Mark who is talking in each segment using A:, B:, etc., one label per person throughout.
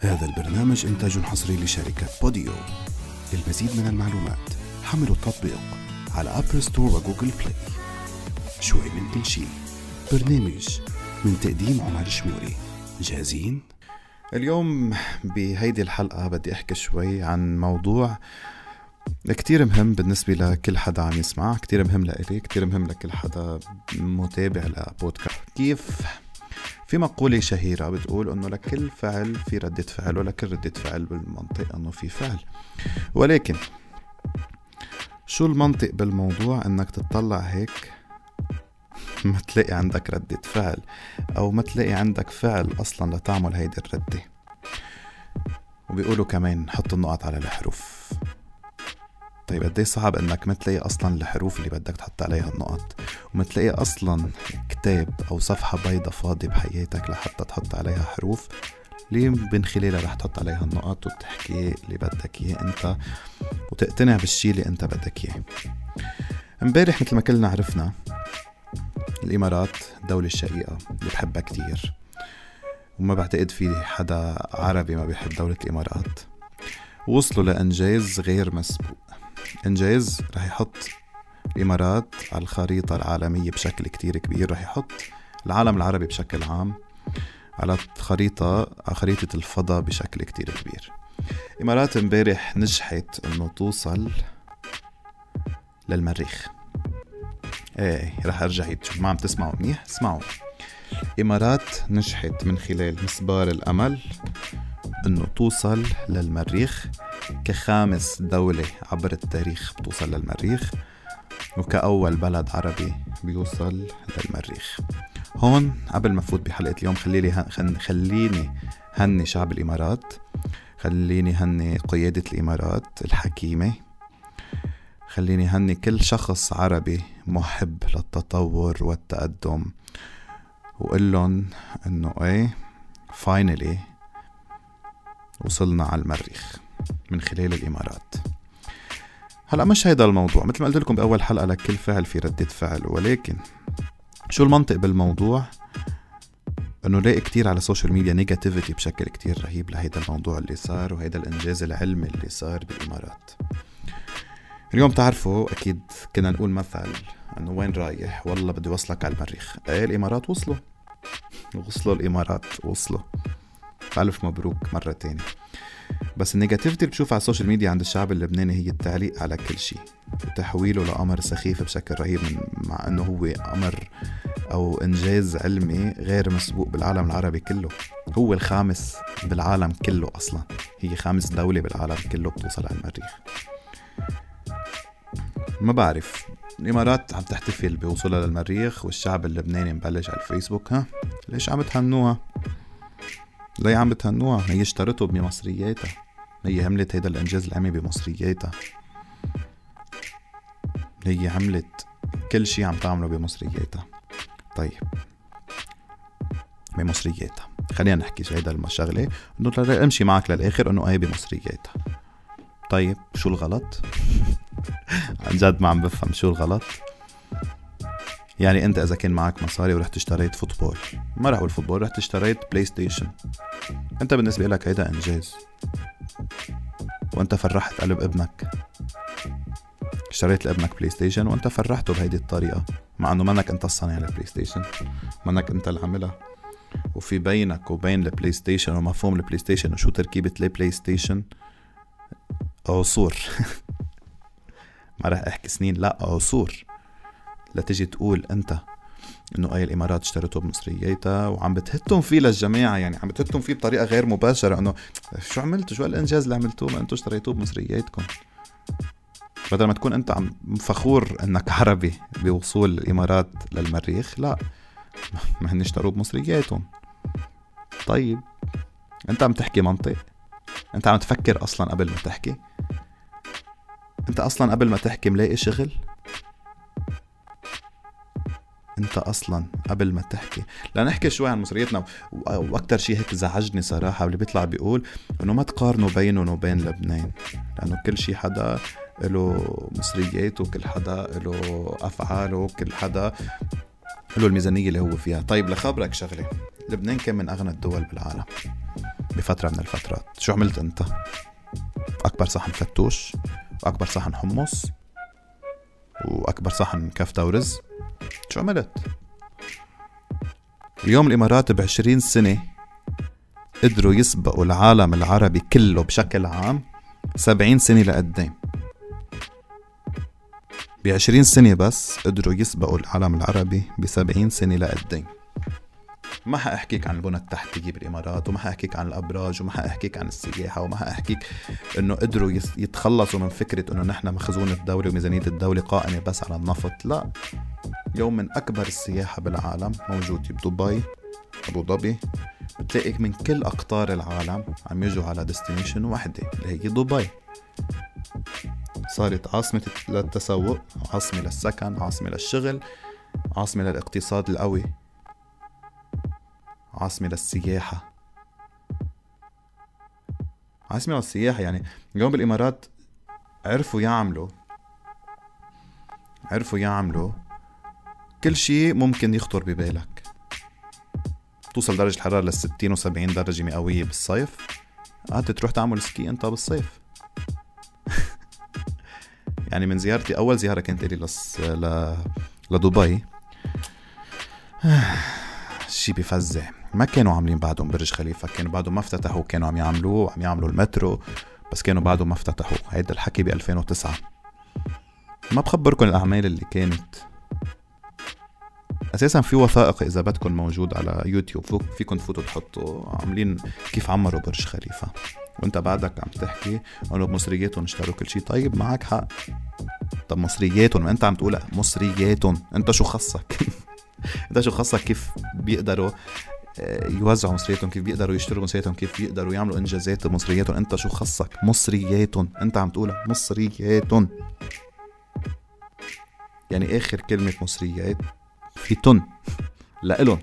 A: هذا البرنامج إنتاج حصري لشركة Podeo. للمزيد من المعلومات حملوا التطبيق على Apple Store و Google Play شوي من كل شي برنامج من تقديم عمر شموري. جاهزين؟ اليوم بهيدي الحلقة بدي أحكي شوي عن موضوع كتير مهم بالنسبة لكل حدا عم يسمع كتير مهم لإلي كتير مهم لكل حدا متابع لبودكاست. كيف في مقولة شهيرة بتقول إنه لكل فعل في ردة فعل ولكل ردة فعل بالمنطق إنه في فعل. ولكن شو المنطق بالموضوع إنك تطلع هيك ما تلاقي عندك ردة فعل أو ما تلاقي عندك فعل أصلا لتعمل هيدي الردة؟ وبيقولوا كمان حط النقط على الحروف. طيب قد صعب إنك ما تلاقي أصلا الحروف اللي بدك تحط عليها النقط؟ وما تلاقي أصلا كتاب أو صفحة بيضة فاضية بحياتك لحتى تحط عليها حروف؟ اللي من خلالها رح تحط عليها النقط وتحكي اللي بدك إياه أنت وتقتنع بالشي اللي أنت بدك إياه؟ امبارح مثل ما كلنا عرفنا الإمارات الدولة الشقيقة اللي بحبها كتير. وما بعتقد في حدا عربي ما بيحب دولة الإمارات. وصلوا لإنجاز غير مسبوق. انجاز رح يحط الامارات على الخريطة العالمية بشكل كتير كبير رح يحط العالم العربي بشكل عام على خريطة على خريطة الفضاء بشكل كتير كبير. الامارات امبارح نجحت إنه توصل للمريخ. إيه رح أرجع ما عم تسمعوا. منيح؟ اسمعوا. الامارات نجحت من خلال مسبار الأمل إنه توصل للمريخ. كخامس دولة عبر التاريخ بتوصل للمريخ وكأول بلد عربي بيوصل للمريخ. هون قبل ما فوت بحلقة اليوم خليني خليني هني شعب الإمارات. خليني هني قيادة الإمارات الحكيمة. خليني هني كل شخص عربي محب للتطور والتقدم. وقول لهم إنه إيه finally وصلنا على المريخ. من خلال الإمارات. هلا مش هيدا الموضوع. مثل ما قلت لكم بأول حلقة لكل فعل في ردة فعل. ولكن شو المنطق بالموضوع؟ إنه لاقي كتير على ال social media negativity بشكل كتير رهيب لهيدا الموضوع اللي صار وهيدا الإنجاز العلمي اللي صار بالإمارات. اليوم تعرفوا أكيد كنا نقول مثل إنه وين رايح؟ والله بدي وصلك على المريخ. إيه الإمارات وصلوا. وصلوا الإمارات وصلوا. ألف مبروك مرة تانية بس negativity اللي بشوفها على ال social media عند الشعب اللبناني هي التعليق على كل شيء. وتحويله لأمر سخيف بشكل رهيب مع إنه هو أمر أو إنجاز علمي غير مسبوق بالعالم العربي كله. هو الخامس بالعالم كله أصلا. هي خامس دولة بالعالم كله بتوصل على المريخ. ما بعرف. الإمارات عم تحتفل بوصولها للمريخ والشعب اللبناني مبلش على الفيسبوك ها؟ ليش عم تهنوها؟ ليه عم بتهنوها هي اشترته بمصرياتها. هي عملت هيدا الإنجاز العلمي بمصرياتها. هي عملت كل شي عم تعمله بمصرياتها. طيب. بمصرياتها. خلينا نحكي هيدا الشغله إنه امشي معك للآخر إنه اي بمصرياتها. طيب شو الغلط؟ عن جد ما عم بفهم شو الغلط. يعني انت اذا كان معك مصاري ورحت اشتريت football ما رح أقول football رحت اشتريت بلاي ستيشن انت بالنسبة لك هيدا انجاز. وانت فرحت قلب ابنك. اشتريت لابنك بلاي ستيشن وانت فرحته بهيدي الطريقة مع انه منك انت الصانع للبلاي ستيشن منك انت اللي عاملها. وفي بينك وبين البلاي ستيشن ومفهوم البلاي ستيشن وشو تركيبة البلاي ستيشن عصور. ما رح احكي سنين لا عصور. لتجي تقول أنت إنه أي الإمارات اشترته بمصرياتها وعم بتهتم فيه للجماعه يعني عم بتهتم فيه بطريقة غير مباشرة إنه شو عملتوا؟ شو الانجاز اللي عملتوه؟ ما أنتم اشتريتوه بمصرياتكم. بدل ما تكون أنت عم فخور إنك عربي بوصول الإمارات للمريخ لا ما هن اشتروه بمصرياتهم. طيب أنت عم تحكي منطق؟ أنت عم تفكر أصلا قبل ما تحكي؟ أنت أصلا قبل ما تحكي ملاقي شغل؟ انت أصلا قبل ما تحكي. لنحكي شوي عن مصريتنا. وأكثر شيء هيك زعجني صراحة واللي بيطلع بيقول إنه ما تقارنوا بينهم وبين لبنان. لأنه كل شيء حدا له مصريات وكل حدا له افعاله وكل حدا له الميزانية اللي هو فيها. طيب لخبرك شغلة لبنان كان من أغنى الدول بالعالم بفترة من الفترات؟ شو عملت أنت؟ أكبر صحن فتوش وأكبر صحن حمص وأكبر صحن كفتة ورز. شو عملت؟ اليوم الإمارات بعشرين سنة قدروا يسبقوا العالم العربي كله بشكل عام سبعين سنة لقدام. بعشرين سنة بس قدروا يسبقوا العالم العربي بسبعين سنة لقدام. ما حاحكيك عن البنى التحتية بالامارات وما حاحكيك عن الأبراج وما حاحكيك عن السياحة وما حاحكيك إنه قدروا يتخلصوا من فكرة إنه نحن مخزون الدولة وميزانية الدولة قائمة بس على النفط. لا. يوم من أكبر السياحة بالعالم موجود بدبي أبو ظبي. بتلاقي من كل أقطار العالم عم يجوا على ديستنيشن وحدة اللي هي دبي. صارت عاصمة للتسوق عاصمة للسكن عاصمة للشغل عاصمة للاقتصاد القوي عاصمة للسياحة. عاصمة للسياحة يعني اليوم بالإمارات عرفوا يعملوا عرفوا يعملوا كل شيء ممكن يخطر ببالك. توصل درجة الحرارة لل 60 و 70 درجة مئوية بالصيف. قعدت تروح تعمل سكي أنت بالصيف. يعني من زيارتي أول زيارة كانت لي لس... ل... لدبي. شي بفزع. ما كانوا عاملين بعدهم برج خليفة. كانوا بعدهم ما افتتحوا كانوا عم يعملوه عم يعملوا المترو بس كانوا بعدهم ما افتتحوا. هيدا الحكي ب 2009 ما بخبركم الأعمال اللي كانت. أساسا في وثائق إذا بدكم موجود على يوتيوب. فيكم تفوتوا تحطوا عاملين كيف عمروا برج خليفة. وأنت بعدك عم تحكي إنه بمصرياتهم اشتروا كل شيء. طيب معك حق. طب مصرياتهم ما أنت عم تقول مصرياتهم. أنت شو خصك؟ أنت شو خصك؟ كيف بيقدروا آه، يوزعوا مصرياتهم؟ كيف بيقدروا يشتروا مصرياتهم؟ كيف بيقدروا يعملوا إنجازات مصرياتهم أنت شو خصك؟ مصرياتهم. أنت عم تقولها مصرياتهم. يعني آخر كلمة مصريات. في تن لإلن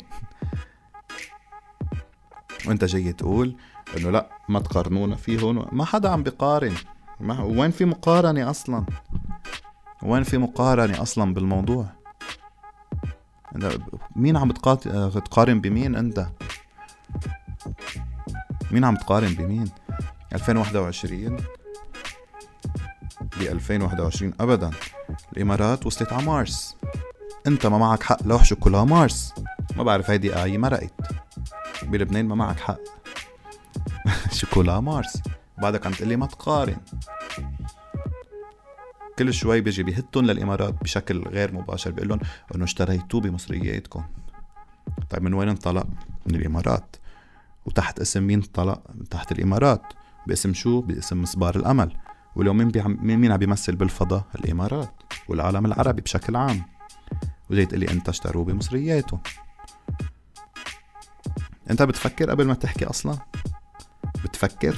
A: وأنت جاي تقول إنه لا ما تقارنونا فيهم ما حدا عم بقارن. ما وين في مقارنة أصلا؟ وين في مقارنة أصلا بالموضوع؟ مين عم تقارن بمين أنت؟ مين عم تقارن بمين؟ 2021 ب 2021 ابدا. الإمارات وصلت على مارس. انت ما معك حق لوح شوكولا مارس ما بعرف هيدي آي مرقت بلبنان ما معك حق شوكولا مارس بعدك عم تقلي ما تقارن كل شوي بيجي بيهتن للإمارات بشكل غير مباشر بيقول لهم إنه اشتريتوه بمصرياتكم طيب من وين انطلق؟ من الإمارات وتحت اسم مين انطلق؟ تحت الإمارات باسم شو؟ باسم مصبار الأمل واليوم مين. مين عم بيمثل بالفضاء؟ الإمارات والعالم العربي بشكل عام وجاي تقول لي اشتروه بمصرياتهم أنت بتفكر قبل ما تحكي أصلا؟ بتفكر؟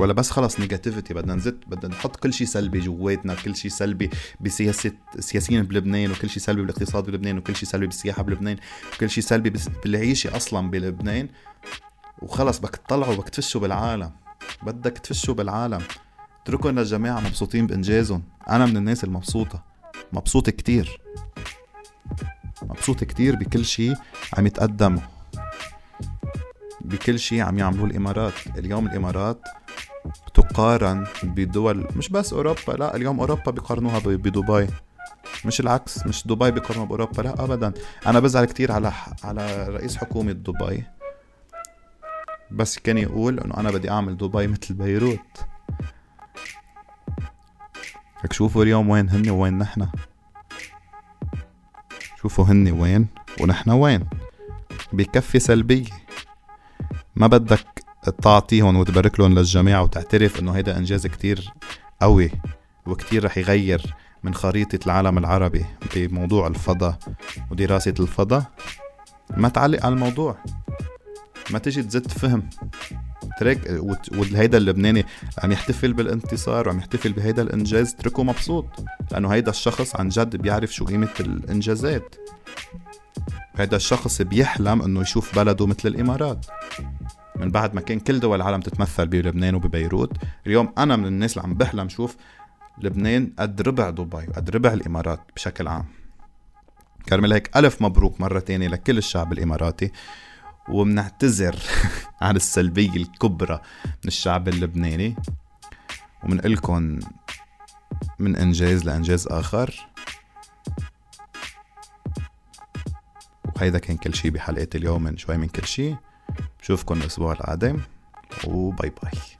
A: ولا بس خلص نيجاتيفيتي بدنا نزت بدنا نحط كل شيء سلبي جواتنا كل شيء سلبي بسياسة سياسيين بلبنان وكل شيء سلبي بالاقتصاد بلبنان وكل شيء سلبي بالسياحة بلبنان وكل شيء سلبي بالعيشة أصلا بلبنان. وخلص بدك تطلعوا بدك تفشوا بالعالم. بدك تفشوا بالعالم. اتركوا إن الجماعة مبسوطين بإنجازهم. أنا من الناس المبسوطة. مبسوط كتير. مبسوط كتير بكل شيء عم يتقدموا بكل شيء عم يعملوه الإمارات. اليوم الإمارات تقارن بدول مش بس أوروبا لا اليوم أوروبا بيقارنوها بدبي. مش العكس مش دبي بيقارنوها بأوروبا لا ابدا. أنا بزعل كتير على على رئيس حكومة دبي. بس كان يقول إنه أنا بدي أعمل دبي مثل بيروت. هيك شوفوا اليوم وين هن ووين نحنا شوفوا هن وين ونحنا وين. بكفي سلبية ما بدك تعطيهم وتبارك لهم للجميع وتعترف إنه هيدا إنجاز كتير قوي وكتير رح يغير من خريطة العالم العربي بموضوع الفضاء ودراسة الفضاء. ما تعلق على الموضوع. ما تيجي تزت فهم. ترك وهيدا اللبناني عم يحتفل بالانتصار وعم يحتفل بهيدا الإنجاز اتركه مبسوط لأنه هيدا الشخص عن جد بيعرف شو قيمة الإنجازات. هيدا الشخص بيحلم إنه يشوف بلده مثل الإمارات. من بعد ما كان كل دول العالم تتمثل بلبنان وببيروت اليوم أنا من الناس اللي عم بحلم شوف لبنان قد ربع دبي وقد ربع الإمارات بشكل عام. كرمال هيك ألف مبروك مرة تانية لكل الشعب الإماراتي. وبنعتذر عن السلبية الكبرى من الشعب اللبناني. ومنقلكن من إنجاز لإنجاز آخر. وهيدا كان كل شي بحلقة اليوم من شوي من كل شي. بشوفكن الأسبوع القادم. وباي باي.